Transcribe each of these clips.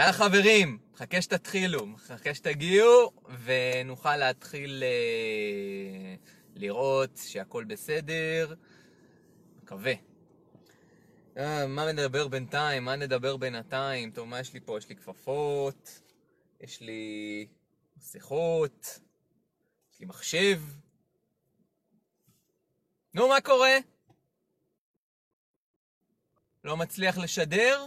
יאללה חברים, מחכה שתתחילו, מחכה שתגיעו, ונוכל להתחיל אה, לראות שהכל בסדר. מקווה. אה, מה נדבר בינתיים? מה נדבר בינתיים? טוב, מה יש לי פה? יש לי כפפות, יש לי מסכות, יש לי מחשב. נו, מה קורה? לא מצליח לשדר?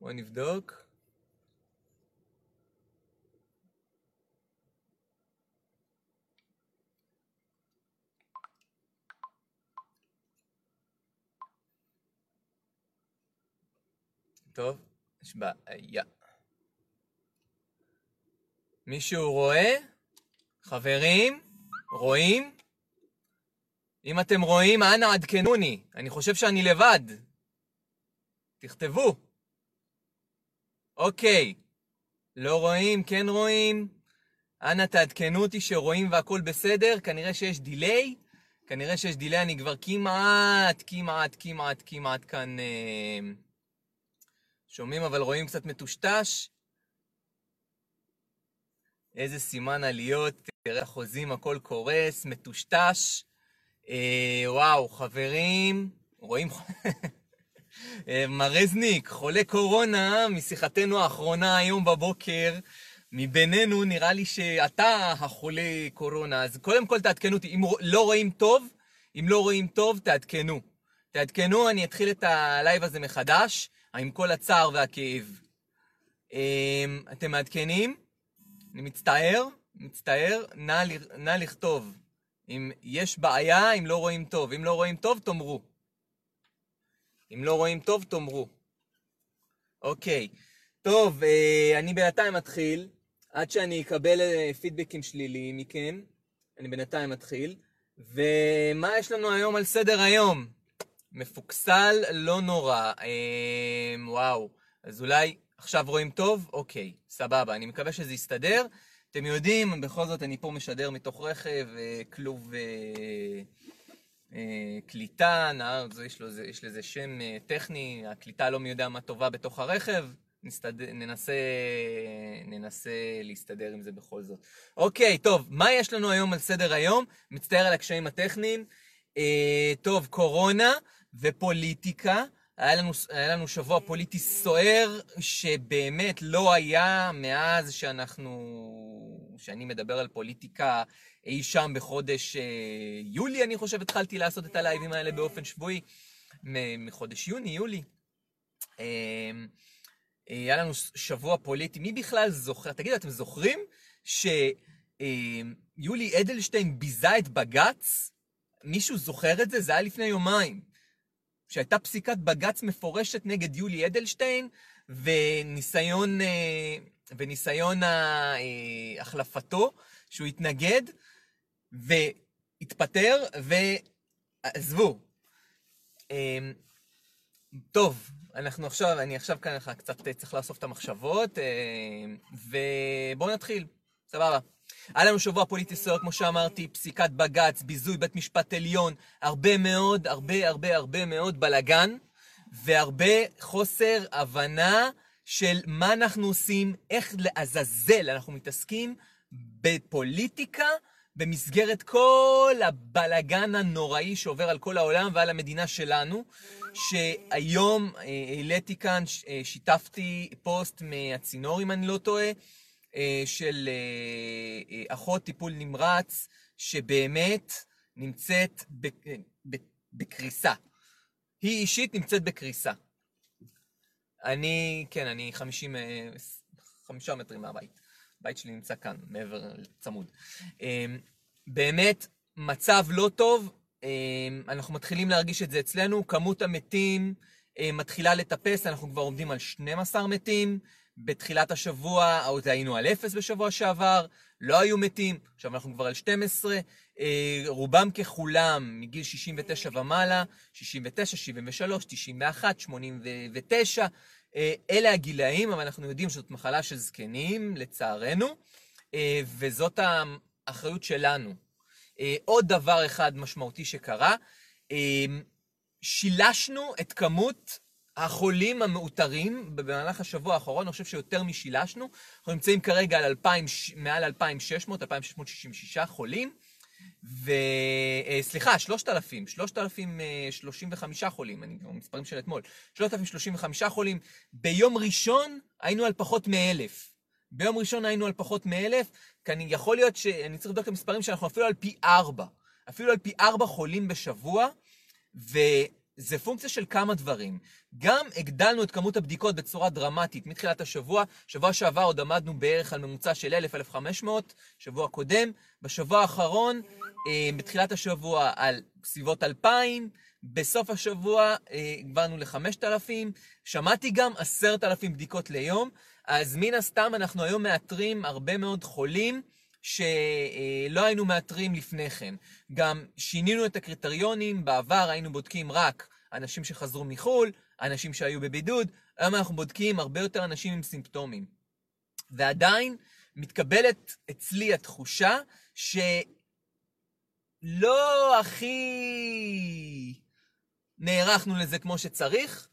בואי נבדוק. טוב, יש בעיה. מישהו רואה? חברים? רואים? אם אתם רואים, אנא עדכנוני. אני חושב שאני לבד. תכתבו. אוקיי. לא רואים, כן רואים. אנא תעדכנו אותי שרואים והכל בסדר. כנראה שיש דיליי. כנראה שיש דיליי, אני כבר כמעט, כמעט, כמעט, כמעט כאן... אה... שומעים אבל רואים קצת מטושטש. איזה סימן עליות, תראה החוזים, הכל קורס, מטושטש. אה, וואו, חברים, רואים? אה, מרזניק, חולה קורונה, משיחתנו האחרונה היום בבוקר, מבינינו נראה לי שאתה החולה קורונה, אז קודם כל תעדכנו אותי, אם לא רואים טוב, אם לא רואים טוב, תעדכנו. תעדכנו, אני אתחיל את הלייב הזה מחדש, עם כל הצער והכאב. אה, אתם מעדכנים? אני מצטער, מצטער, נא, נא לכתוב. אם יש בעיה, אם לא רואים טוב. אם לא רואים טוב, תאמרו. אם לא רואים טוב, תאמרו. אוקיי. טוב, אה, אני בינתיים מתחיל. עד שאני אקבל אה, פידבקים שליליים מכם, אני בינתיים מתחיל. ומה יש לנו היום על סדר היום? מפוקסל, לא נורא. אה, וואו. אז אולי עכשיו רואים טוב? אוקיי, סבבה. אני מקווה שזה יסתדר. אתם יודעים, בכל זאת אני פה משדר מתוך רכב, אה, כלוב אה, קליטה, נהר, יש, לו, יש לזה שם טכני, הקליטה לא מי יודע מה טובה בתוך הרכב, נסתד... ננסה, ננסה להסתדר עם זה בכל זאת. אוקיי, טוב, מה יש לנו היום על סדר היום? מצטער על הקשיים הטכניים. אה, טוב, קורונה ופוליטיקה. היה לנו, היה לנו שבוע פוליטי סוער, שבאמת לא היה מאז שאנחנו, שאני מדבר על פוליטיקה אי שם בחודש אה, יולי, אני חושב, התחלתי לעשות את הלייבים האלה באופן שבועי, מחודש יוני, יולי. אה, אה, היה לנו שבוע פוליטי, מי בכלל זוכר? תגידו, אתם זוכרים שיולי אדלשטיין ביזה את בג"ץ? מישהו זוכר את זה? זה היה לפני יומיים. שהייתה פסיקת בג"ץ מפורשת נגד יולי אדלשטיין, וניסיון, וניסיון החלפתו, שהוא התנגד, והתפטר, ועזבו. אמ, טוב, אנחנו עכשיו, אני עכשיו ככה קצת צריך לאסוף את המחשבות, אמ, ובואו נתחיל, סבבה. היה לנו שבוע פוליטי סוער, כמו שאמרתי, פסיקת בג"ץ, ביזוי בית משפט עליון, הרבה מאוד, הרבה הרבה הרבה מאוד בלאגן, והרבה חוסר הבנה של מה אנחנו עושים, איך לעזאזל אנחנו מתעסקים בפוליטיקה במסגרת כל הבלאגן הנוראי שעובר על כל העולם ועל המדינה שלנו, שהיום אה, העליתי כאן, אה, שיתפתי פוסט מהצינור, אם אני לא טועה, אה, של אחות טיפול נמרץ, שבאמת נמצאת בקריסה. היא אישית נמצאת בקריסה. אני, כן, אני חמישים, חמישה מטרים מהבית. הבית שלי נמצא כאן, מעבר, צמוד. באמת, מצב לא טוב, אנחנו מתחילים להרגיש את זה אצלנו, כמות המתים מתחילה לטפס, אנחנו כבר עומדים על 12 מתים, בתחילת השבוע, עוד היינו על אפס בשבוע שעבר, לא היו מתים, עכשיו אנחנו כבר על 12, אה, רובם ככולם מגיל 69 ומעלה, 69, 73, 91, 89, אלה הגילאים, אבל אנחנו יודעים שזאת מחלה של זקנים, לצערנו, אה, וזאת האחריות שלנו. אה, עוד דבר אחד משמעותי שקרה, שילשנו את כמות החולים המאותרים במהלך השבוע האחרון, אני חושב שיותר משילשנו. אנחנו נמצאים כרגע על 2,000, מעל 2,600, 2,666 חולים. וסליחה, אה, 3,000, 3,035 חולים, אני כבר מספרים של אתמול, 3,035 חולים. ביום ראשון היינו על פחות מאלף. ביום ראשון היינו על פחות מאלף, כי אני יכול להיות שאני צריך לבדוק את המספרים שאנחנו אפילו על פי ארבע. אפילו על פי ארבע חולים בשבוע, וזה פונקציה של כמה דברים. גם הגדלנו את כמות הבדיקות בצורה דרמטית מתחילת השבוע. שבוע שעבר עוד עמדנו בערך על ממוצע של 1,000-1,500, שבוע קודם. בשבוע האחרון, אה, בתחילת השבוע על סביבות 2,000, בסוף השבוע הגברנו אה, ל-5,000, שמעתי גם 10,000 בדיקות ליום, אז מן הסתם אנחנו היום מאתרים הרבה מאוד חולים. שלא היינו מאתרים לפני כן. גם שינינו את הקריטריונים, בעבר היינו בודקים רק אנשים שחזרו מחו"ל, אנשים שהיו בבידוד, היום אנחנו בודקים הרבה יותר אנשים עם סימפטומים. ועדיין מתקבלת אצלי התחושה שלא הכי נערכנו לזה כמו שצריך,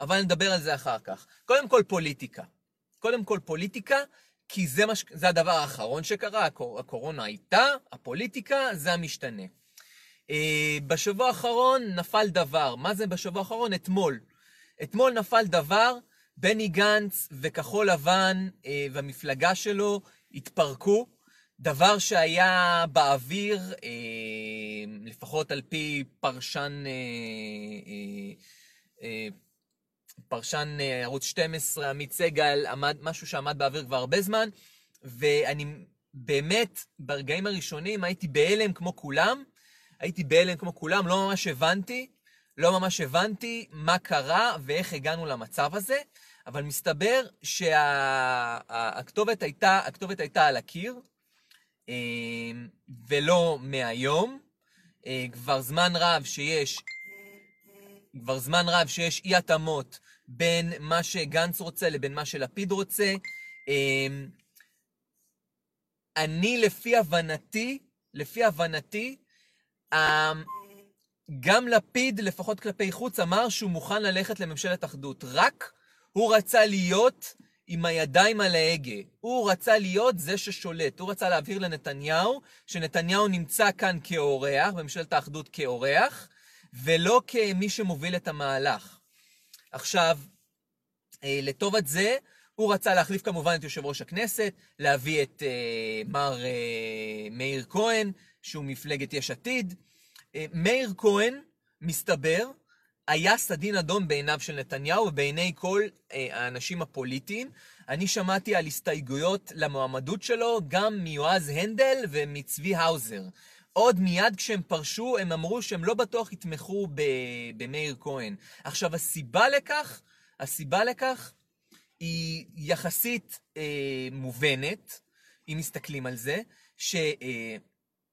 אבל נדבר על זה אחר כך. קודם כל פוליטיקה. קודם כל פוליטיקה, כי זה, מש... זה הדבר האחרון שקרה, הקורונה הייתה, הפוליטיקה, זה המשתנה. אה, בשבוע האחרון נפל דבר. מה זה בשבוע האחרון? אתמול. אתמול נפל דבר, בני גנץ וכחול לבן אה, והמפלגה שלו התפרקו. דבר שהיה באוויר, אה, לפחות על פי פרשן, פרשן ערוץ 12, עמית סגל, עמד, משהו שעמד באוויר כבר הרבה זמן, ואני באמת, ברגעים הראשונים הייתי בהלם כמו כולם, הייתי בהלם כמו כולם, לא ממש הבנתי, לא ממש הבנתי מה קרה ואיך הגענו למצב הזה, אבל מסתבר שהכתובת שה, הייתה, הכתובת הייתה על הקיר, אה, ולא מהיום. אה, כבר זמן רב שיש, כבר זמן רב שיש אי התאמות בין מה שגנץ רוצה לבין מה שלפיד רוצה. אה, אני, לפי הבנתי, לפי הבנתי, אמ, גם לפיד, לפחות כלפי חוץ, אמר שהוא מוכן ללכת לממשלת אחדות. רק הוא רצה להיות עם הידיים על ההגה. הוא רצה להיות זה ששולט. הוא רצה להבהיר לנתניהו שנתניהו נמצא כאן כאורח, בממשלת האחדות כאורח, ולא כמי שמוביל את המהלך. עכשיו, אה, לטובת זה, הוא רצה להחליף כמובן את יושב ראש הכנסת, להביא את uh, מר uh, מאיר כהן, שהוא מפלגת יש עתיד. אה, מאיר כהן, מסתבר, היה סדין אדום בעיניו של נתניהו ובעיני כל אה, האנשים הפוליטיים. אני שמעתי על הסתייגויות למועמדות שלו גם מיועז הנדל ומצבי האוזר. עוד מיד כשהם פרשו, הם אמרו שהם לא בטוח יתמכו במאיר כהן. עכשיו, הסיבה לכך, הסיבה לכך היא יחסית אה, מובנת, אם מסתכלים על זה, ש... אה,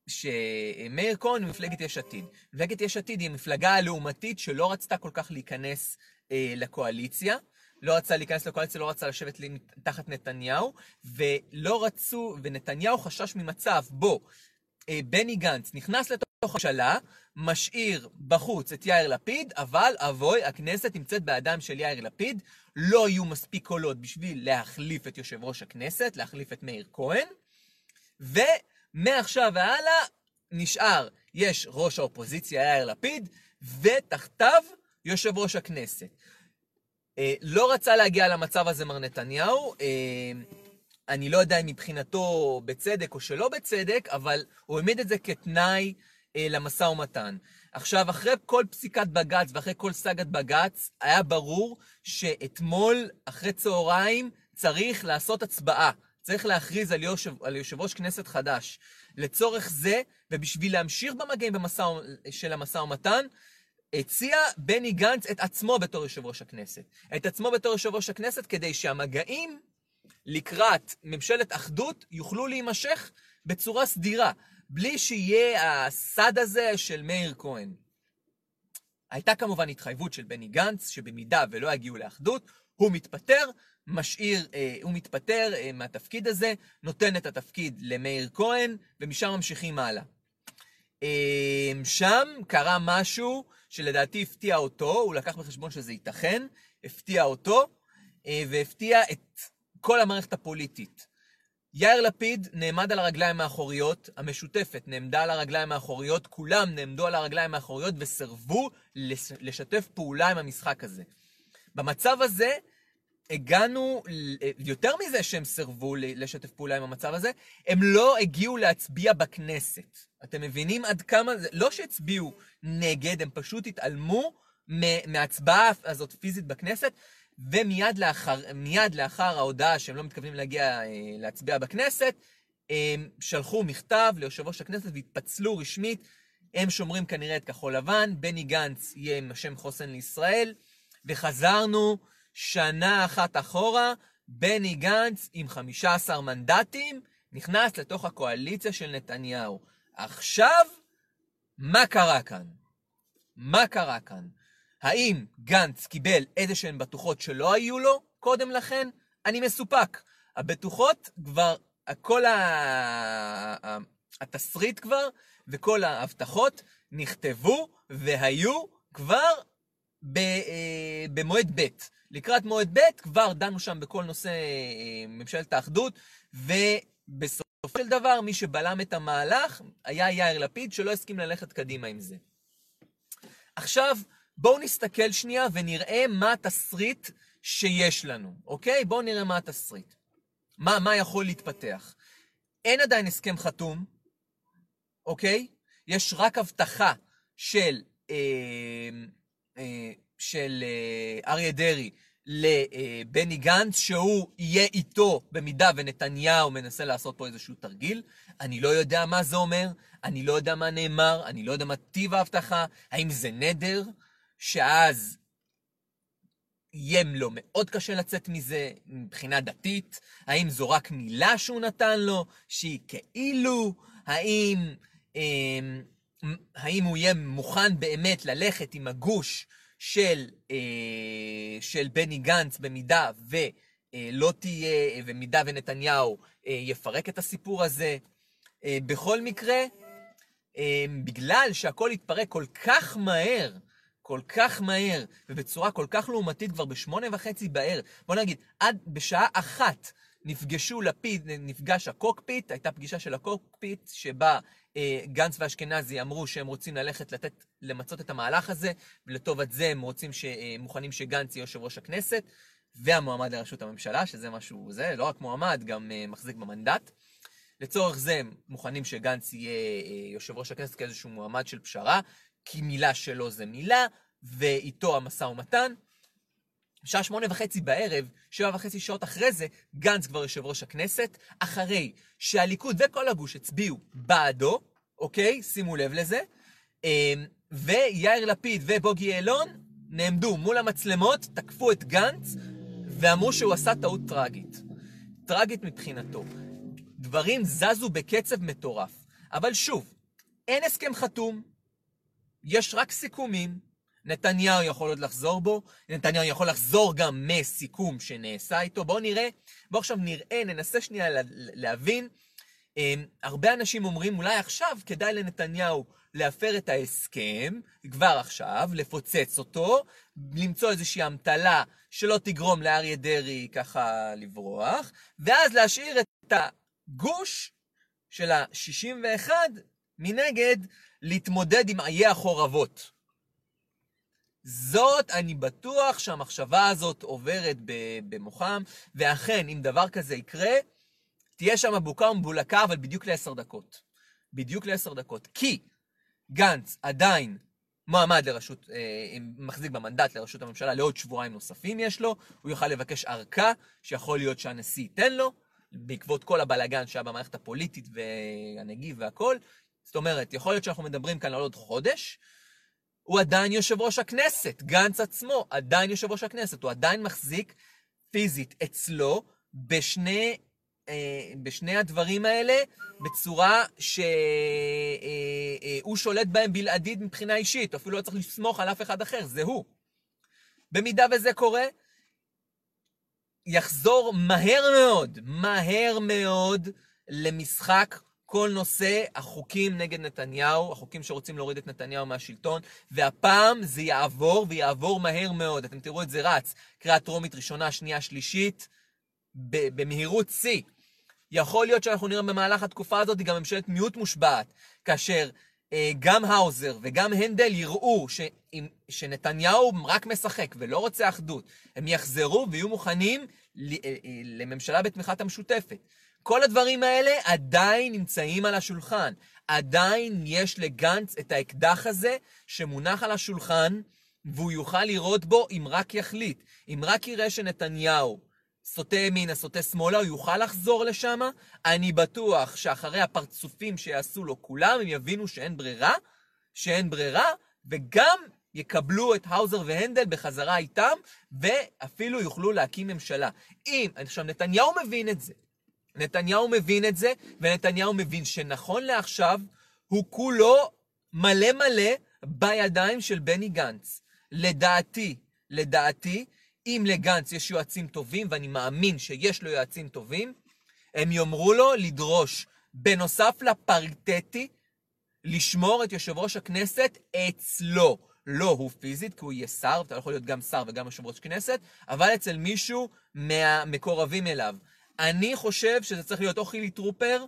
שמאיר כהן הוא מפלגת יש עתיד. מפלגת יש עתיד היא המפלגה הלעומתית שלא רצתה כל כך להיכנס אה, לקואליציה. לא רצה להיכנס לקואליציה, לא רצה לשבת תחת נתניהו, ולא רצו, ונתניהו חשש ממצב בו אה, בני גנץ נכנס לתוך הממשלה, משאיר בחוץ את יאיר לפיד, אבל אבוי, הכנסת נמצאת בידיים של יאיר לפיד, לא יהיו מספיק קולות בשביל להחליף את יושב ראש הכנסת, להחליף את מאיר כהן, ו... מעכשיו והלאה נשאר, יש ראש האופוזיציה יאיר לפיד, ותחתיו יושב ראש הכנסת. אה, לא רצה להגיע למצב הזה מר נתניהו, אה, אני לא יודע אם מבחינתו בצדק או שלא בצדק, אבל הוא העמיד את זה כתנאי אה, למשא ומתן. עכשיו, אחרי כל פסיקת בג"ץ ואחרי כל סאגת בג"ץ, היה ברור שאתמול, אחרי צהריים, צריך לעשות הצבעה. צריך להכריז על יושב, על יושב ראש כנסת חדש. לצורך זה, ובשביל להמשיך במגעים במשא, של המשא ומתן, הציע בני גנץ את עצמו בתור יושב ראש הכנסת. את עצמו בתור יושב ראש הכנסת כדי שהמגעים לקראת ממשלת אחדות יוכלו להימשך בצורה סדירה, בלי שיהיה הסד הזה של מאיר כהן. הייתה כמובן התחייבות של בני גנץ, שבמידה ולא יגיעו לאחדות, הוא מתפטר, משאיר, אה, הוא מתפטר אה, מהתפקיד הזה, נותן את התפקיד למאיר כהן, ומשם ממשיכים הלאה. אמ, שם קרה משהו שלדעתי הפתיע אותו, הוא לקח בחשבון שזה ייתכן, הפתיע אותו, אה, והפתיע את כל המערכת הפוליטית. יאיר לפיד נעמד על הרגליים האחוריות, המשותפת נעמדה על הרגליים האחוריות, כולם נעמדו על הרגליים האחוריות וסירבו לשתף פעולה עם המשחק הזה. במצב הזה, הגענו, יותר מזה שהם סירבו לשתף פעולה עם המצב הזה, הם לא הגיעו להצביע בכנסת. אתם מבינים עד כמה זה, לא שהצביעו נגד, הם פשוט התעלמו מההצבעה הזאת פיזית בכנסת, ומיד לאחר, לאחר ההודעה שהם לא מתכוונים להגיע אה, להצביע בכנסת, הם שלחו מכתב ליושב ראש הכנסת והתפצלו רשמית. הם שומרים כנראה את כחול לבן, בני גנץ יהיה עם השם חוסן לישראל, וחזרנו שנה אחת אחורה, בני גנץ עם 15 מנדטים נכנס לתוך הקואליציה של נתניהו. עכשיו, מה קרה כאן? מה קרה כאן? האם גנץ קיבל איזה שהן בטוחות שלא היו לו קודם לכן? אני מסופק. הבטוחות כבר, כל ה... התסריט כבר וכל ההבטחות נכתבו והיו כבר ב... אה, במועד ב'. לקראת מועד ב' כבר דנו שם בכל נושא אה, ממשלת האחדות, ובסופו של דבר מי שבלם את המהלך היה יאיר לפיד שלא הסכים ללכת קדימה עם זה. עכשיו, בואו נסתכל שנייה ונראה מה התסריט שיש לנו, אוקיי? בואו נראה מה התסריט. מה, מה יכול להתפתח. אין עדיין הסכם חתום, אוקיי? יש רק הבטחה של, אה, אה, של אה, אריה דרעי לבני גנץ, שהוא יהיה איתו במידה ונתניהו מנסה לעשות פה איזשהו תרגיל. אני לא יודע מה זה אומר, אני לא יודע מה נאמר, אני לא יודע מה טיב ההבטחה, האם זה נדר, שאז יהיה לו מאוד קשה לצאת מזה מבחינה דתית, האם זו רק מילה שהוא נתן לו, שהיא כאילו, האם, אה, האם הוא יהיה מוכן באמת ללכת עם הגוש של, אה, של בני גנץ במידה ולא אה, תהיה, במידה ונתניהו אה, יפרק את הסיפור הזה. אה, בכל מקרה, אה, בגלל שהכל יתפרק כל כך מהר, כל כך מהר ובצורה כל כך לעומתית כבר בשמונה וחצי בערב. בוא נגיד, עד בשעה אחת נפגשו לפיד, נפגש הקוקפיט, הייתה פגישה של הקוקפיט שבה אה, גנץ ואשכנזי אמרו שהם רוצים ללכת לתת, למצות את המהלך הזה, ולטובת זה הם רוצים, ש, אה, מוכנים שגנץ יהיה יושב ראש הכנסת, והמועמד לראשות הממשלה, שזה משהו, זה לא רק מועמד, גם אה, מחזיק במנדט. לצורך זה הם מוכנים שגנץ יהיה אה, יושב ראש הכנסת כאיזשהו מועמד של פשרה, כי מילה שלו זה מילה, ואיתו המשא ומתן. בשעה שמונה וחצי בערב, שבע וחצי שעות אחרי זה, גנץ כבר יושב ראש הכנסת, אחרי שהליכוד וכל הגוש הצביעו בעדו, אוקיי? שימו לב לזה. אמ, ויאיר לפיד ובוגי יעלון נעמדו מול המצלמות, תקפו את גנץ, ואמרו שהוא עשה טעות טראגית. טראגית מבחינתו. דברים זזו בקצב מטורף. אבל שוב, אין הסכם חתום, יש רק סיכומים, נתניהו יכול עוד לחזור בו, נתניהו יכול לחזור גם מסיכום שנעשה איתו. בואו נראה, בואו עכשיו נראה, ננסה שנייה להבין. אמ, הרבה אנשים אומרים, אולי עכשיו כדאי לנתניהו להפר את ההסכם, כבר עכשיו, לפוצץ אותו, למצוא איזושהי אמתלה שלא תגרום לאריה דרעי ככה לברוח, ואז להשאיר את הגוש של ה-61 מנגד, להתמודד עם איי החורבות. זאת, אני בטוח שהמחשבה הזאת עוברת במוחם, ואכן, אם דבר כזה יקרה, תהיה שם בוקה ומבולקה, אבל בדיוק לעשר דקות. בדיוק לעשר דקות. כי גנץ עדיין מועמד לראשות, אה, מחזיק במנדט לראשות הממשלה לעוד שבועיים נוספים יש לו, הוא יוכל לבקש ארכה, שיכול להיות שהנשיא ייתן לו, בעקבות כל הבלאגן שהיה במערכת הפוליטית והנגיב והכל. זאת אומרת, יכול להיות שאנחנו מדברים כאן על עוד חודש, הוא עדיין יושב ראש הכנסת, גנץ עצמו עדיין יושב ראש הכנסת, הוא עדיין מחזיק פיזית אצלו בשני, אה, בשני הדברים האלה בצורה שהוא אה, אה, שולט בהם בלעדית מבחינה אישית, אפילו לא צריך לסמוך על אף אחד אחר, זה הוא. במידה וזה קורה, יחזור מהר מאוד, מהר מאוד, למשחק כל נושא החוקים נגד נתניהו, החוקים שרוצים להוריד את נתניהו מהשלטון, והפעם זה יעבור, ויעבור מהר מאוד. אתם תראו את זה רץ. קריאה טרומית ראשונה, שנייה, שלישית, במהירות שיא. יכול להיות שאנחנו נראה במהלך התקופה הזאת גם ממשלת מיעוט מושבעת, כאשר אה, גם האוזר וגם הנדל יראו ש, שנתניהו רק משחק ולא רוצה אחדות. הם יחזרו ויהיו מוכנים אה, אה, לממשלה בתמיכת המשותפת. כל הדברים האלה עדיין נמצאים על השולחן. עדיין יש לגנץ את האקדח הזה שמונח על השולחן, והוא יוכל לראות בו אם רק יחליט. אם רק יראה שנתניהו סוטה ימינה, סוטה שמאלה, הוא יוכל לחזור לשם. אני בטוח שאחרי הפרצופים שיעשו לו כולם, הם יבינו שאין ברירה, שאין ברירה, וגם יקבלו את האוזר והנדל בחזרה איתם, ואפילו יוכלו להקים ממשלה. אם, עכשיו, נתניהו מבין את זה. נתניהו מבין את זה, ונתניהו מבין שנכון לעכשיו, הוא כולו מלא מלא בידיים של בני גנץ. לדעתי, לדעתי, אם לגנץ יש יועצים טובים, ואני מאמין שיש לו יועצים טובים, הם יאמרו לו לדרוש, בנוסף לפריטטי, לשמור את יושב ראש הכנסת אצלו. לא הוא פיזית, כי הוא יהיה שר, אתה לא יכול להיות גם שר וגם יושב ראש כנסת, אבל אצל מישהו מהמקורבים אליו. אני חושב שזה צריך להיות או חילי טרופר,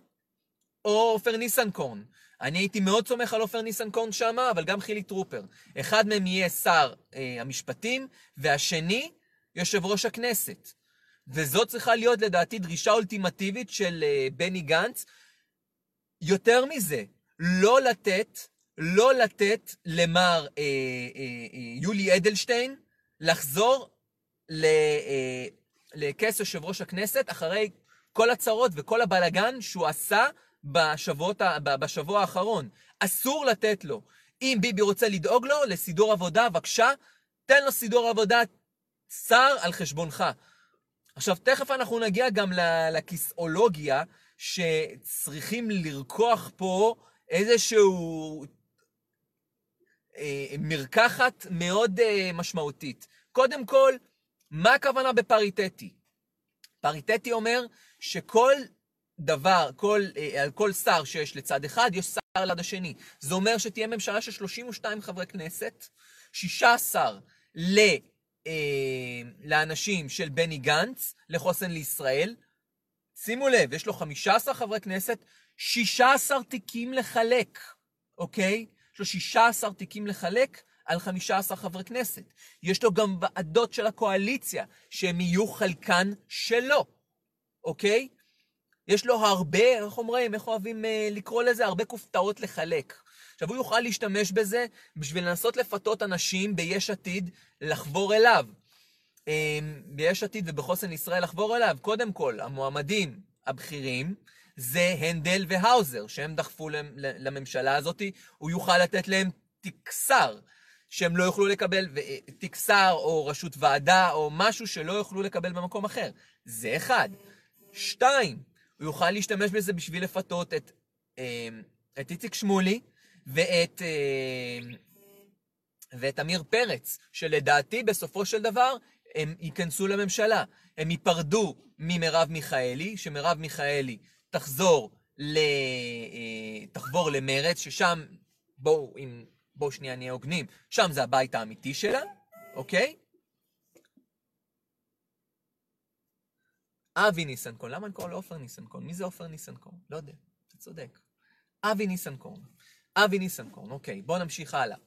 או עופר ניסנקורן. אני הייתי מאוד סומך על עופר ניסנקורן שם, אבל גם חילי טרופר. אחד מהם יהיה שר אה, המשפטים, והשני, יושב ראש הכנסת. וזאת צריכה להיות לדעתי דרישה אולטימטיבית של uh, בני גנץ. יותר מזה, לא לתת, לא לתת למר uh, uh, uh, יולי אדלשטיין לחזור ל, uh, לכס יושב ראש הכנסת אחרי כל הצרות וכל הבלגן שהוא עשה בשבועות, בשבוע האחרון. אסור לתת לו. אם ביבי רוצה לדאוג לו לסידור עבודה, בבקשה, תן לו סידור עבודה, שר על חשבונך. עכשיו, תכף אנחנו נגיע גם לכיסאולוגיה, שצריכים לרקוח פה איזשהו אה, מרקחת מאוד אה, משמעותית. קודם כל, מה הכוונה בפריטטי? פריטטי אומר שכל דבר, כל, אה, על כל שר שיש לצד אחד, יש שר לצד השני. זה אומר שתהיה ממשלה של 32 חברי כנסת, 16 ל... אה, לאנשים של בני גנץ, לחוסן לישראל. שימו לב, יש לו 15 חברי כנסת, 16 תיקים לחלק, אוקיי? יש לו 16 תיקים לחלק על 15 חברי כנסת. יש לו גם ועדות של הקואליציה, שהם יהיו חלקן שלו, אוקיי? יש לו הרבה, איך אומרים, איך אוהבים אה, לקרוא לזה? הרבה כופתאות לחלק. עכשיו, הוא יוכל להשתמש בזה בשביל לנסות לפתות אנשים ביש עתיד לחבור אליו. אמ, ביש עתיד ובחוסן ישראל לחבור אליו. קודם כל, המועמדים הבכירים זה הנדל והאוזר, שהם דחפו לממשלה הזאת, הוא יוכל לתת להם תיק שר, שהם לא יוכלו לקבל, אה, תיק שר או ראשות ועדה או משהו שלא יוכלו לקבל במקום אחר. זה אחד. שתיים, הוא יוכל להשתמש בזה בשביל לפתות את, אמ, את איציק שמולי, ואת, אה, ואת עמיר פרץ, שלדעתי בסופו של דבר הם ייכנסו לממשלה. הם ייפרדו ממרב מיכאלי, שמרב מיכאלי תחזור, ל... אה, תחבור למרץ, ששם, בואו, אם... בואו שנייה נהיה הוגנים, שם זה הבית האמיתי שלה, אוקיי? אבי ניסנקורן, למה אני קורא לו עופר ניסנקורן? מי זה עופר ניסנקורן? לא יודע, אתה צודק. אבי ניסנקורן. אבי ניסנקורן, אוקיי, בואו נמשיך הלאה.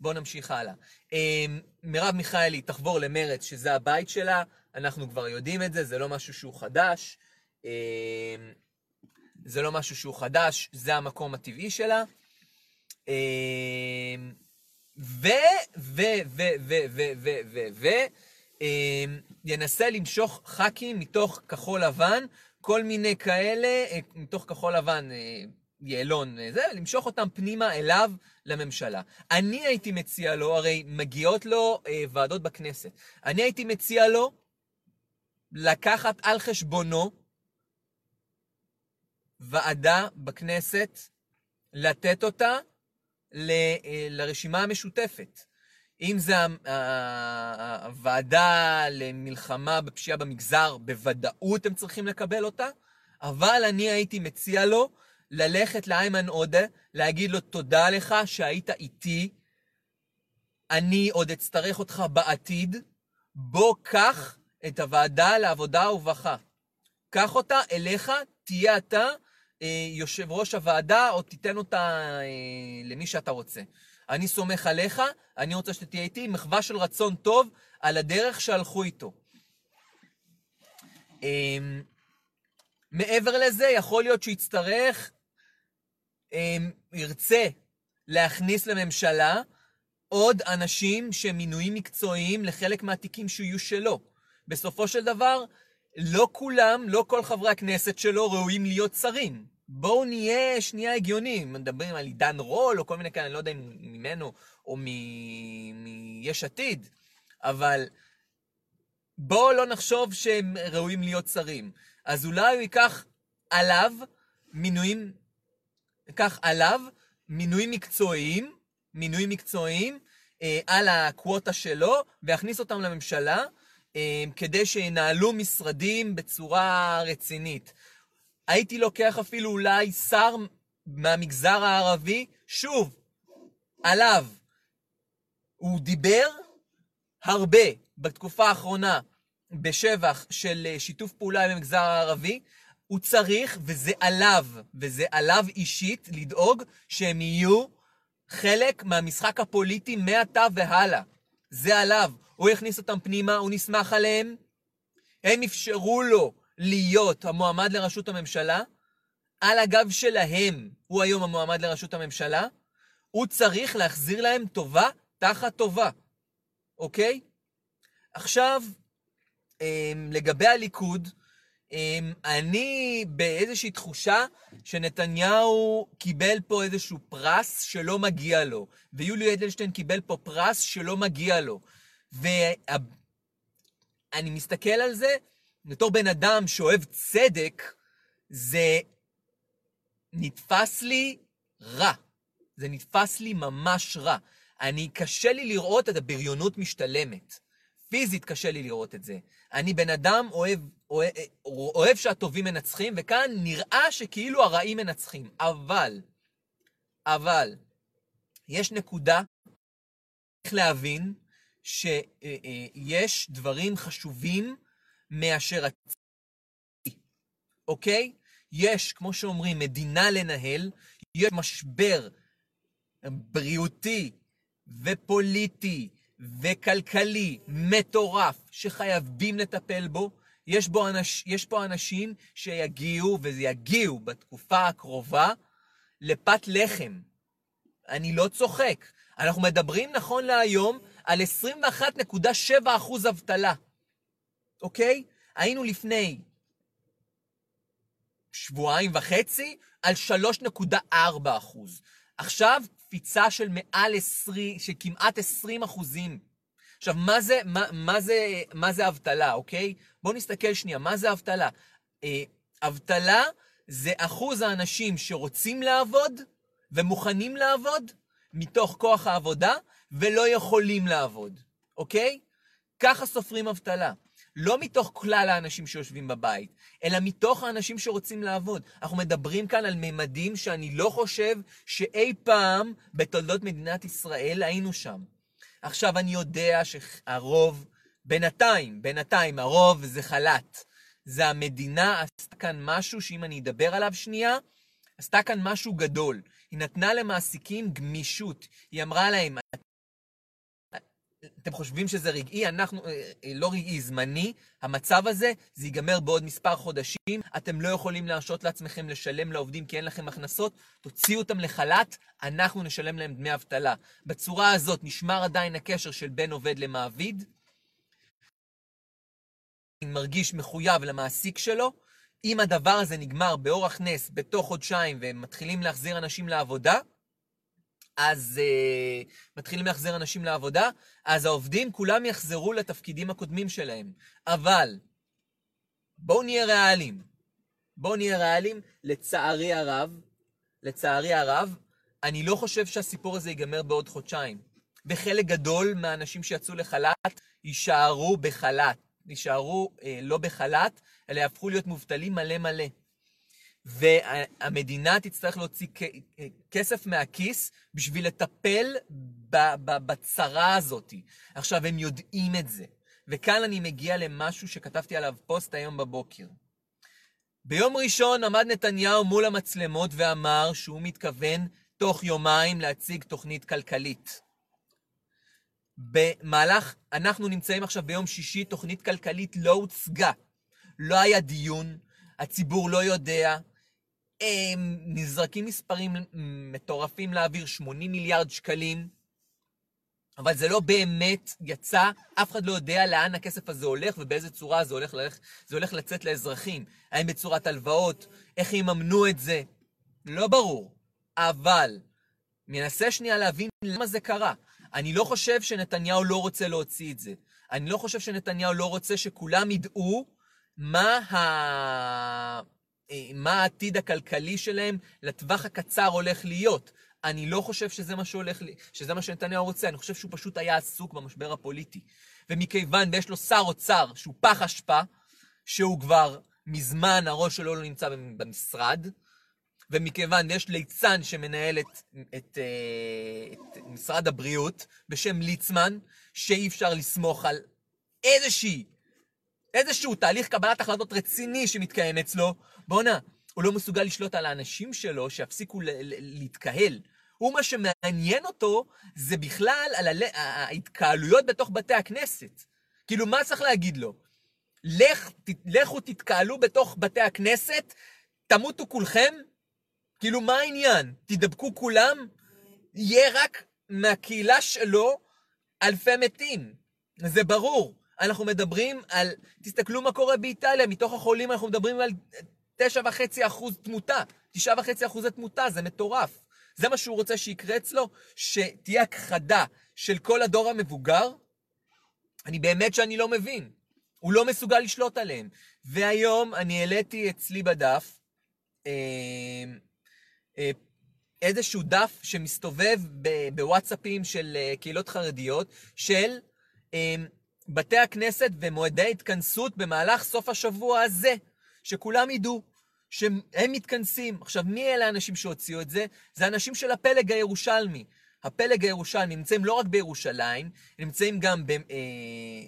בואו נמשיך הלאה. אה, מרב מיכאלי תחבור למרץ, שזה הבית שלה, אנחנו כבר יודעים את זה, זה לא משהו שהוא חדש. אה, זה לא משהו שהוא חדש, זה המקום הטבעי שלה. אה, ו, ו, ו, ו, ו, ו, ו, ו, ינסה למשוך ח"כים מתוך כחול לבן, כל מיני כאלה, מתוך כחול לבן, יעלון, אה, זה, למשוך אותם פנימה אליו לממשלה. אני הייתי מציע לו, הרי מגיעות לו אה, ועדות בכנסת, אני הייתי מציע לו לקחת על חשבונו ועדה בכנסת, לתת אותה ל, אה, לרשימה המשותפת. אם זה הוועדה למלחמה בפשיעה במגזר, בוודאות הם צריכים לקבל אותה, אבל אני הייתי מציע לו ללכת לאיימן עודה, להגיד לו תודה לך שהיית איתי, אני עוד אצטרך אותך בעתיד, בוא קח את הוועדה לעבודה ורווחה. קח אותה אליך, תהיה אתה יושב ראש הוועדה, או תיתן אותה אה, למי שאתה רוצה. אני סומך עליך, אני רוצה שתהיה איתי, מחווה של רצון טוב על הדרך שהלכו איתו. אה, מעבר לזה, יכול להיות שהוא יצטרך, אה, ירצה להכניס לממשלה עוד אנשים שהם מינויים מקצועיים לחלק מהתיקים שיהיו שלו. בסופו של דבר, לא כולם, לא כל חברי הכנסת שלו ראויים להיות שרים. בואו נהיה שנייה הגיונים, מדברים על עידן רול או כל מיני כאלה, אני לא יודע אם ממנו או מיש עתיד, אבל בואו לא נחשוב שהם ראויים להיות שרים. אז אולי הוא ייקח עליו מינויים, ייקח עליו מינויים מקצועיים, מינויים מקצועיים אה, על הקווטה שלו, ויכניס אותם לממשלה, כדי שינהלו משרדים בצורה רצינית. הייתי לוקח אפילו אולי שר מהמגזר הערבי, שוב, עליו. הוא דיבר הרבה בתקופה האחרונה בשבח של אה, שיתוף פעולה עם המגזר הערבי. הוא צריך, וזה עליו, וזה עליו אישית, לדאוג שהם יהיו חלק מהמשחק הפוליטי מעתה והלאה. זה עליו. הוא יכניס אותם פנימה, הוא נסמך עליהם. הם אפשרו לו להיות המועמד לראשות הממשלה, על הגב שלהם הוא היום המועמד לראשות הממשלה, הוא צריך להחזיר להם טובה תחת טובה, אוקיי? עכשיו, אמ, לגבי הליכוד, אני באיזושהי תחושה שנתניהו קיבל פה איזשהו פרס שלא מגיע לו, ויולי אדלשטיין קיבל פה פרס שלא מגיע לו. ואני מסתכל על זה, בתור בן אדם שאוהב צדק, זה נתפס לי רע. זה נתפס לי ממש רע. אני, קשה לי לראות את הבריונות משתלמת. פיזית קשה לי לראות את זה. אני בן אדם אוהב, אוהב, אוהב שהטובים מנצחים, וכאן נראה שכאילו הרעים מנצחים. אבל, אבל, יש נקודה, צריך להבין שיש דברים חשובים מאשר הצי, אוקיי? יש, כמו שאומרים, מדינה לנהל, יש משבר בריאותי ופוליטי וכלכלי מטורף שחייבים לטפל בו. יש, בו אנש, יש פה אנשים שיגיעו, ויגיעו בתקופה הקרובה, לפת לחם. אני לא צוחק. אנחנו מדברים נכון להיום על 21.7 אחוז אבטלה. אוקיי? היינו לפני שבועיים וחצי על 3.4 אחוז. עכשיו קפיצה של מעל 20, של כמעט 20 אחוזים. עכשיו, מה זה, מה, מה זה, מה זה אבטלה, אוקיי? בואו נסתכל שנייה, מה זה אבטלה? אה, אבטלה זה אחוז האנשים שרוצים לעבוד ומוכנים לעבוד מתוך כוח העבודה ולא יכולים לעבוד, אוקיי? ככה סופרים אבטלה. לא מתוך כלל האנשים שיושבים בבית, אלא מתוך האנשים שרוצים לעבוד. אנחנו מדברים כאן על ממדים שאני לא חושב שאי פעם בתולדות מדינת ישראל היינו שם. עכשיו, אני יודע שהרוב, בינתיים, בינתיים, הרוב זה חל"ת. זה המדינה עשתה כאן משהו שאם אני אדבר עליו שנייה, עשתה כאן משהו גדול. היא נתנה למעסיקים גמישות. היא אמרה להם, אתם חושבים שזה רגעי, אנחנו, אה, אה, לא רגעי, זמני, המצב הזה, זה ייגמר בעוד מספר חודשים, אתם לא יכולים להרשות לעצמכם לשלם לעובדים כי אין לכם הכנסות, תוציאו אותם לחל"ת, אנחנו נשלם להם דמי אבטלה. בצורה הזאת נשמר עדיין הקשר של בין עובד למעביד, מרגיש מחויב למעסיק שלו, אם הדבר הזה נגמר באורח נס בתוך חודשיים והם מתחילים להחזיר אנשים לעבודה, אז uh, מתחילים להחזיר אנשים לעבודה, אז העובדים כולם יחזרו לתפקידים הקודמים שלהם. אבל בואו נהיה ריאליים. בואו נהיה ריאליים, לצערי הרב, לצערי הרב, אני לא חושב שהסיפור הזה ייגמר בעוד חודשיים. וחלק גדול מהאנשים שיצאו לחל"ת יישארו בחל"ת. יישארו אה, לא בחל"ת, אלא יהפכו להיות מובטלים מלא מלא. והמדינה תצטרך להוציא כסף מהכיס בשביל לטפל בצרה הזאת. עכשיו, הם יודעים את זה. וכאן אני מגיע למשהו שכתבתי עליו פוסט היום בבוקר. ביום ראשון עמד נתניהו מול המצלמות ואמר שהוא מתכוון תוך יומיים להציג תוכנית כלכלית. במהלך, אנחנו נמצאים עכשיו ביום שישי, תוכנית כלכלית לא הוצגה. לא היה דיון, הציבור לא יודע, הם נזרקים מספרים מטורפים לאוויר, 80 מיליארד שקלים, אבל זה לא באמת יצא, אף אחד לא יודע לאן הכסף הזה הולך ובאיזה צורה זה הולך, ללך, זה הולך לצאת לאזרחים. האם בצורת הלוואות, איך יממנו את זה, לא ברור. אבל, מנסה שנייה להבין למה זה קרה. אני לא חושב שנתניהו לא רוצה להוציא את זה. אני לא חושב שנתניהו לא רוצה שכולם ידעו מה, ה... אה, מה העתיד הכלכלי שלהם לטווח הקצר הולך להיות. אני לא חושב שזה מה שהולך, שזה מה שנתניהו רוצה, אני חושב שהוא פשוט היה עסוק במשבר הפוליטי. ומכיוון ויש לו שר אוצר שהוא פח אשפה, שהוא כבר מזמן הראש שלו לא נמצא במשרד, ומכיוון ויש ליצן שמנהל את, את, אה, את משרד הבריאות בשם ליצמן, שאי אפשר לסמוך על איזושהי, איזשהו תהליך קבלת החלטות רציני שמתקיים אצלו, בואנה, הוא לא מסוגל לשלוט על האנשים שלו שיפסיקו להתקהל. הוא מה שמעניין אותו זה בכלל על ההתקהלויות בתוך בתי הכנסת. כאילו, מה צריך להגיד לו? לך, ת, לכו תתקהלו בתוך בתי הכנסת, תמותו כולכם? כאילו, מה העניין? תדבקו כולם? יהיה רק מהקהילה שלו אלפי מתים. זה ברור. אנחנו מדברים על, תסתכלו מה קורה באיטליה, מתוך החולים אנחנו מדברים על תשע וחצי אחוז תמותה. תשעה וחצי אחוזי תמותה, זה מטורף. זה מה שהוא רוצה שיקרה אצלו? שתהיה הכחדה של כל הדור המבוגר? אני באמת שאני לא מבין. הוא לא מסוגל לשלוט עליהם. והיום אני העליתי אצלי בדף אה, אה, איזשהו דף שמסתובב בוואטסאפים של אה, קהילות חרדיות, של אה, בתי הכנסת ומועדי התכנסות במהלך סוף השבוע הזה, שכולם ידעו. שהם מתכנסים. עכשיו, מי אלה האנשים שהוציאו את זה? זה אנשים של הפלג הירושלמי. הפלג הירושלמי נמצאים לא רק בירושלים, הם נמצאים גם אה,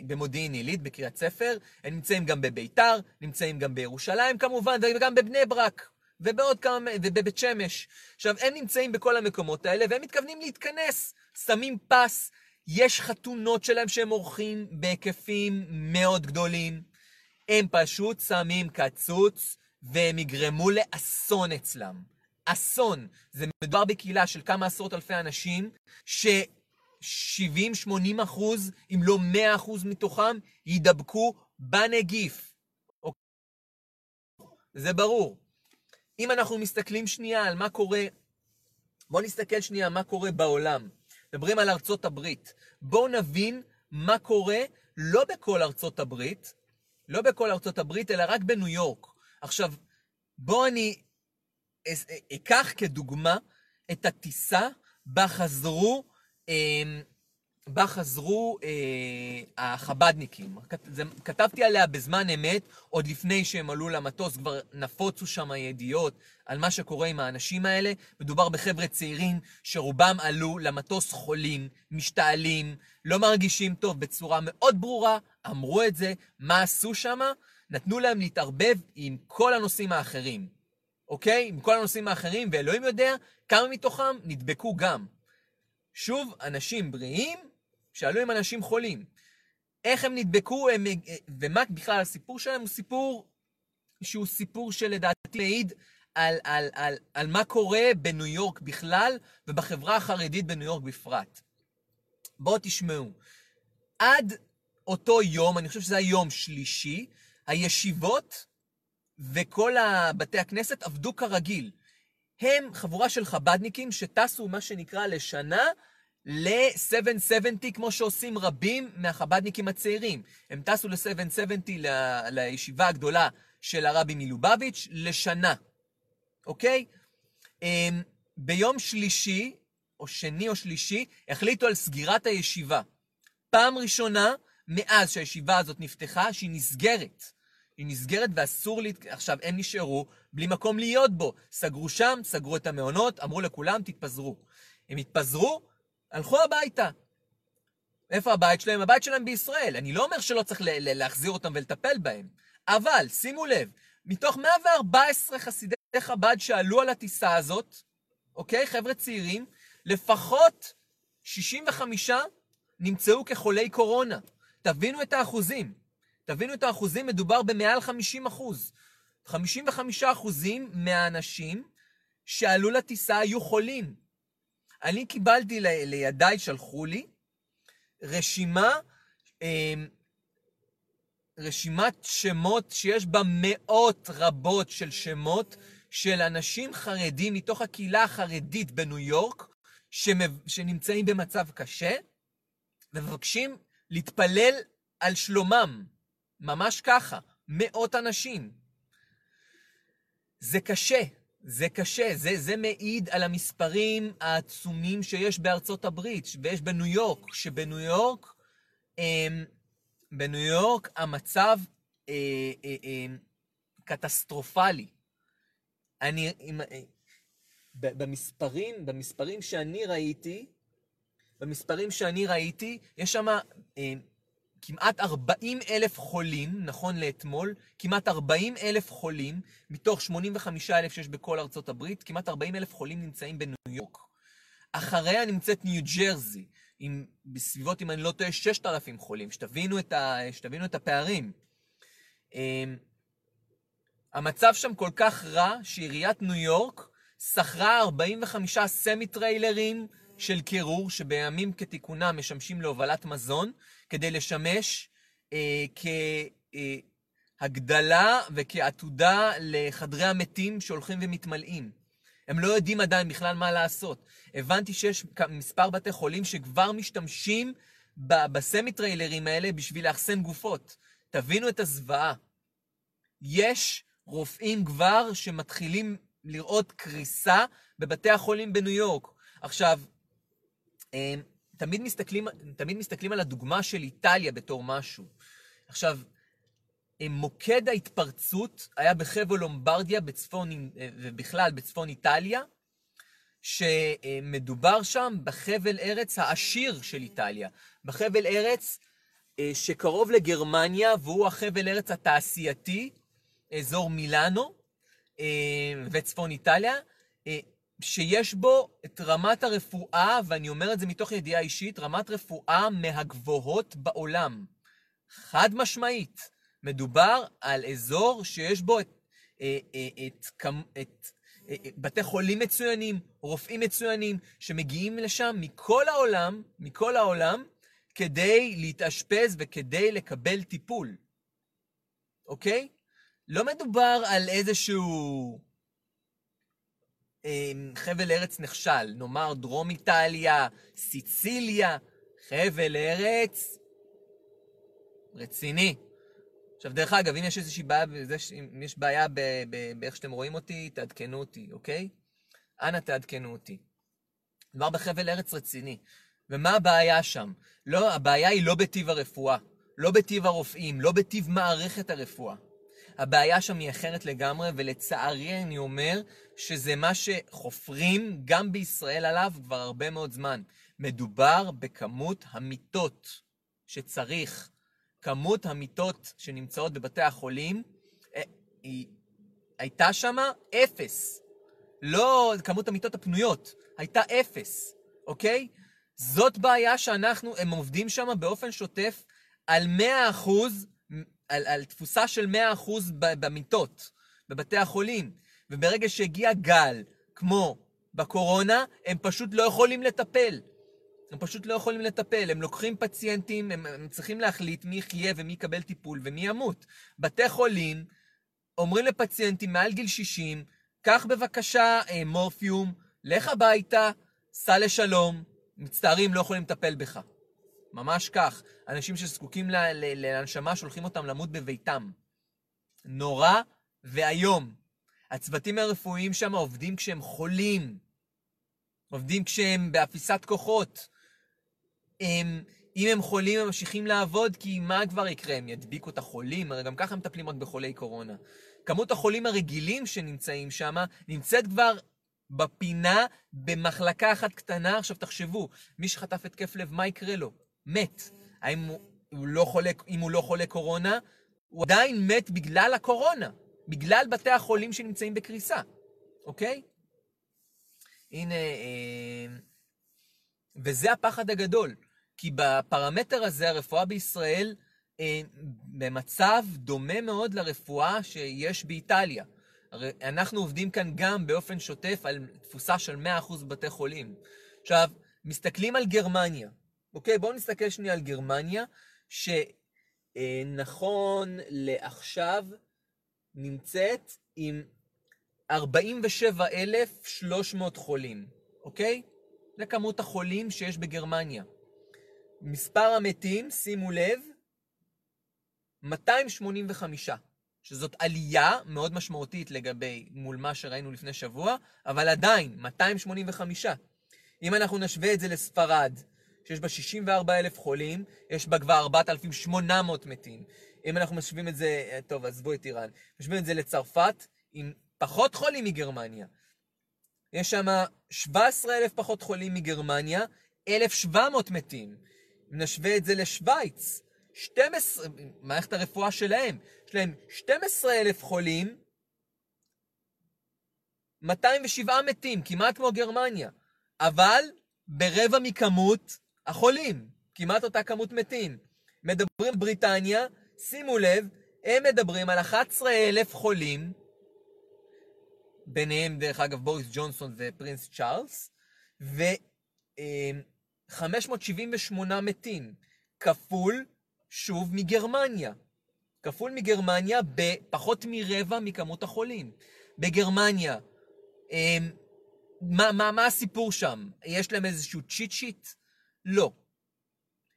במודיעין עילית, בקריית ספר, הם נמצאים גם בביתר, נמצאים גם בירושלים כמובן, וגם בבני ברק, ובעוד כמה, ובבית שמש. עכשיו, הם נמצאים בכל המקומות האלה, והם מתכוונים להתכנס. שמים פס, יש חתונות שלהם שהם עורכים בהיקפים מאוד גדולים. הם פשוט שמים קצוץ והם יגרמו לאסון אצלם. אסון. זה מדובר בקהילה של כמה עשרות אלפי אנשים, ש-70-80 אחוז, אם לא 100 אחוז מתוכם, יידבקו בנגיף. זה ברור. אם אנחנו מסתכלים שנייה על מה קורה, בואו נסתכל שנייה מה קורה בעולם. מדברים על ארצות הברית. בואו נבין מה קורה לא בכל ארצות הברית, לא בכל ארצות הברית, אלא רק בניו יורק. עכשיו, בואו אני אקח כדוגמה את הטיסה בה חזרו, אמ, בה חזרו אה, החבדניקים. כתבתי עליה בזמן אמת, עוד לפני שהם עלו למטוס, כבר נפוצו שם ידיעות על מה שקורה עם האנשים האלה. מדובר בחבר'ה צעירים שרובם עלו למטוס חולים, משתעלים, לא מרגישים טוב בצורה מאוד ברורה, אמרו את זה, מה עשו שם? נתנו להם להתערבב עם כל הנושאים האחרים, אוקיי? עם כל הנושאים האחרים, ואלוהים יודע כמה מתוכם נדבקו גם. שוב, אנשים בריאים שאלו עם אנשים חולים. איך הם נדבקו, הם, ומה בכלל הסיפור שלהם הוא סיפור שהוא סיפור שלדעתי מעיד על, על, על, על מה קורה בניו יורק בכלל ובחברה החרדית בניו יורק בפרט. בואו תשמעו. עד אותו יום, אני חושב שזה היום שלישי, הישיבות וכל בתי הכנסת עבדו כרגיל. הם חבורה של חבדניקים שטסו מה שנקרא לשנה ל-770, כמו שעושים רבים מהחבדניקים הצעירים. הם טסו ל-770, ל- לישיבה הגדולה של הרבי מלובביץ', לשנה, אוקיי? אמ, ביום שלישי, או שני או שלישי, החליטו על סגירת הישיבה. פעם ראשונה מאז שהישיבה הזאת נפתחה, שהיא נסגרת. היא נסגרת ואסור לי... עכשיו, הם נשארו בלי מקום להיות בו. סגרו שם, סגרו את המעונות, אמרו לכולם, תתפזרו. הם התפזרו, הלכו הביתה. איפה הבית שלהם? הבית שלהם בישראל. אני לא אומר שלא צריך להחזיר אותם ולטפל בהם, אבל שימו לב, מתוך 114 חסידי חב"ד שעלו על הטיסה הזאת, אוקיי? חבר'ה צעירים, לפחות 65 נמצאו כחולי קורונה. תבינו את האחוזים. תבינו את האחוזים, מדובר במעל 50 אחוז. 55 אחוזים מהאנשים שעלו לטיסה היו חולים. אני קיבלתי לידיי, שלחו לי, רשימה, אמ, רשימת שמות שיש בה מאות רבות של שמות של אנשים חרדים מתוך הקהילה החרדית בניו יורק, שנמצאים במצב קשה, ומבקשים להתפלל על שלומם. ממש ככה, מאות אנשים. זה קשה, זה קשה, זה, זה מעיד על המספרים העצומים שיש בארצות הברית, ויש בניו יורק, שבניו יורק, אה, בניו יורק המצב אה, אה, אה, קטסטרופלי. אני, אה, במספרים, במספרים שאני ראיתי, במספרים שאני ראיתי, יש שם אה, כמעט 40 אלף חולים, נכון לאתמול, כמעט 40 אלף חולים, מתוך 85 אלף שיש בכל ארצות הברית, כמעט 40 אלף חולים נמצאים בניו יורק. אחריה נמצאת ניו ג'רזי, עם בסביבות, אם אני לא טועה, 6,000 חולים, שתבינו את, ה, שתבינו את הפערים. אמ, המצב שם כל כך רע, שעיריית ניו יורק שכרה 45 סמי טריילרים של קירור, שבימים כתיקונם משמשים להובלת מזון, כדי לשמש אה, כהגדלה וכעתודה לחדרי המתים שהולכים ומתמלאים. הם לא יודעים עדיין בכלל מה לעשות. הבנתי שיש מספר בתי חולים שכבר משתמשים בסמי טריילרים האלה בשביל לאחסן גופות. תבינו את הזוועה. יש רופאים כבר שמתחילים לראות קריסה בבתי החולים בניו יורק. עכשיו, אה, תמיד מסתכלים, תמיד מסתכלים על הדוגמה של איטליה בתור משהו. עכשיו, אה, מוקד ההתפרצות היה בחבל לומברדיה בצפון, אה, ובכלל בצפון איטליה, שמדובר שם בחבל ארץ העשיר של איטליה. בחבל ארץ שקרוב לגרמניה, והוא החבל ארץ התעשייתי, אזור מילאנו וצפון איטליה. שיש בו את רמת הרפואה, ואני אומר את זה מתוך ידיעה אישית, רמת רפואה מהגבוהות בעולם. חד משמעית. מדובר על אזור שיש בו את, אה, אה, את, את, את, אה, בתי חולים מצוינים, רופאים מצוינים, שמגיעים לשם מכל העולם, מכל העולם, כדי להתאשפז וכדי לקבל טיפול. אוקיי? לא מדובר על איזשהו... אמ, חבל ארץ נחשל, נאמר דרום איטליה, סיציליה, חבל ארץ רציני. עכשיו, דרך אגב, אם יש איזושהי בעיה, אם יש בעיה באיך שאתם רואים אותי, תעדכנו אותי, אוקיי? אנא תעדכנו אותי. מדובר בחבל ארץ רציני. ומה הבעיה שם? לא, הבעיה היא לא בטיב הרפואה, לא בטיב הרופאים, לא בטיב מערכת הרפואה. הבעיה שם היא אחרת לגמרי, ולצערי אני אומר שזה מה שחופרים גם בישראל עליו כבר הרבה מאוד זמן. מדובר בכמות המיטות שצריך. כמות המיטות שנמצאות בבתי החולים, אה, היא הייתה שם אפס. לא כמות המיטות הפנויות, הייתה אפס, אוקיי? זאת בעיה שאנחנו, הם עובדים שם באופן שוטף על 100% על, על תפוסה של 100% במיטות, בבתי החולים. וברגע שהגיע גל, כמו בקורונה, הם פשוט לא יכולים לטפל. הם פשוט לא יכולים לטפל. הם לוקחים פציינטים, הם, הם צריכים להחליט מי יחיה ומי יקבל טיפול ומי ימות. בתי חולים אומרים לפציינטים מעל גיל 60, קח בבקשה אה, מורפיום, לך הביתה, סע לשלום, מצטערים, לא יכולים לטפל בך. ממש כך. אנשים שזקוקים להנשמה, שולחים אותם למות בביתם. נורא ואיום. הצוותים הרפואיים שם עובדים כשהם חולים. עובדים כשהם באפיסת כוחות. הם, אם הם חולים, הם ממשיכים לעבוד, כי מה כבר יקרה? הם ידביקו את החולים? הרי גם ככה מטפלים רק בחולי קורונה. כמות החולים הרגילים שנמצאים שם, נמצאת כבר בפינה במחלקה אחת קטנה. עכשיו תחשבו, מי שחטף התקף לב, מה יקרה לו? מת. האם הוא, הוא לא חולה, אם הוא לא חולה קורונה, הוא עדיין מת בגלל הקורונה, בגלל בתי החולים שנמצאים בקריסה, אוקיי? הנה, אה, וזה הפחד הגדול, כי בפרמטר הזה הרפואה בישראל אה, במצב דומה מאוד לרפואה שיש באיטליה. הרי אנחנו עובדים כאן גם באופן שוטף על תפוסה של 100% בתי חולים. עכשיו, מסתכלים על גרמניה, אוקיי? בואו נסתכל שנייה על גרמניה, שנכון לעכשיו נמצאת עם 47,300 חולים, אוקיי? זה כמות החולים שיש בגרמניה. מספר המתים, שימו לב, 285, שזאת עלייה מאוד משמעותית לגבי מול מה שראינו לפני שבוע, אבל עדיין, 285. אם אנחנו נשווה את זה לספרד, שיש בה 64 אלף חולים, יש בה כבר 4,800 מתים. אם אנחנו משווים את זה, טוב, עזבו את איראן, משווים את זה לצרפת, עם פחות חולים מגרמניה. יש שם 17 אלף פחות חולים מגרמניה, 1,700 מתים. אם נשווה את זה לשוויץ, 12, מערכת הרפואה שלהם, יש להם 12 אלף חולים, 207 מתים, כמעט כמו גרמניה, אבל ברבע מכמות החולים, כמעט אותה כמות מתים. מדברים בריטניה, שימו לב, הם מדברים על 11 אלף חולים, ביניהם דרך אגב בוריס ג'ונסון ופרינס צ'ארלס, ו-578 מתים, כפול שוב מגרמניה. כפול מגרמניה בפחות מרבע מכמות החולים. בגרמניה, הם, מה, מה, מה הסיפור שם? יש להם איזשהו צ'יט שיט? לא.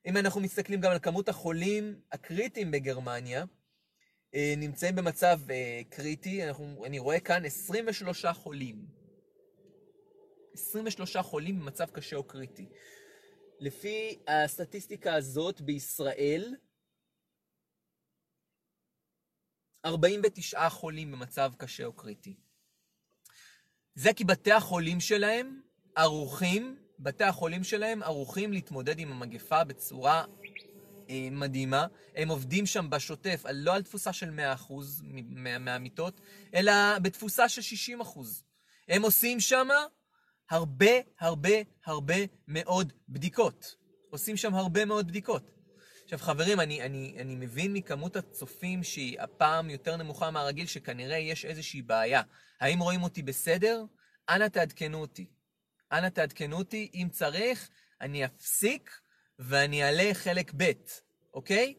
אם אנחנו מסתכלים גם על כמות החולים הקריטיים בגרמניה, אה, נמצאים במצב אה, קריטי, אנחנו, אני רואה כאן 23 חולים. 23 חולים במצב קשה או קריטי. לפי הסטטיסטיקה הזאת בישראל, 49 חולים במצב קשה או קריטי. זה כי בתי החולים שלהם ערוכים, בתי החולים שלהם ערוכים להתמודד עם המגפה בצורה אה, מדהימה. הם עובדים שם בשוטף, לא על תפוסה של 100% מהמיטות, אלא בתפוסה של 60%. הם עושים שם הרבה, הרבה, הרבה מאוד בדיקות. עושים שם הרבה מאוד בדיקות. עכשיו חברים, אני, אני, אני מבין מכמות הצופים שהיא הפעם יותר נמוכה מהרגיל, שכנראה יש איזושהי בעיה. האם רואים אותי בסדר? אנא תעדכנו אותי. אנא תעדכנו אותי, אם צריך, אני אפסיק ואני אעלה חלק ב', אוקיי?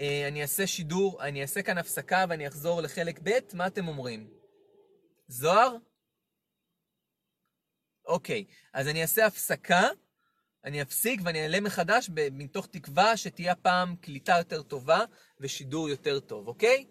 אה, אני אעשה שידור, אני אעשה כאן הפסקה ואני אחזור לחלק ב', מה אתם אומרים? זוהר? אוקיי, אז אני אעשה הפסקה, אני אפסיק ואני אעלה מחדש מתוך תקווה שתהיה הפעם קליטה יותר טובה ושידור יותר טוב, אוקיי?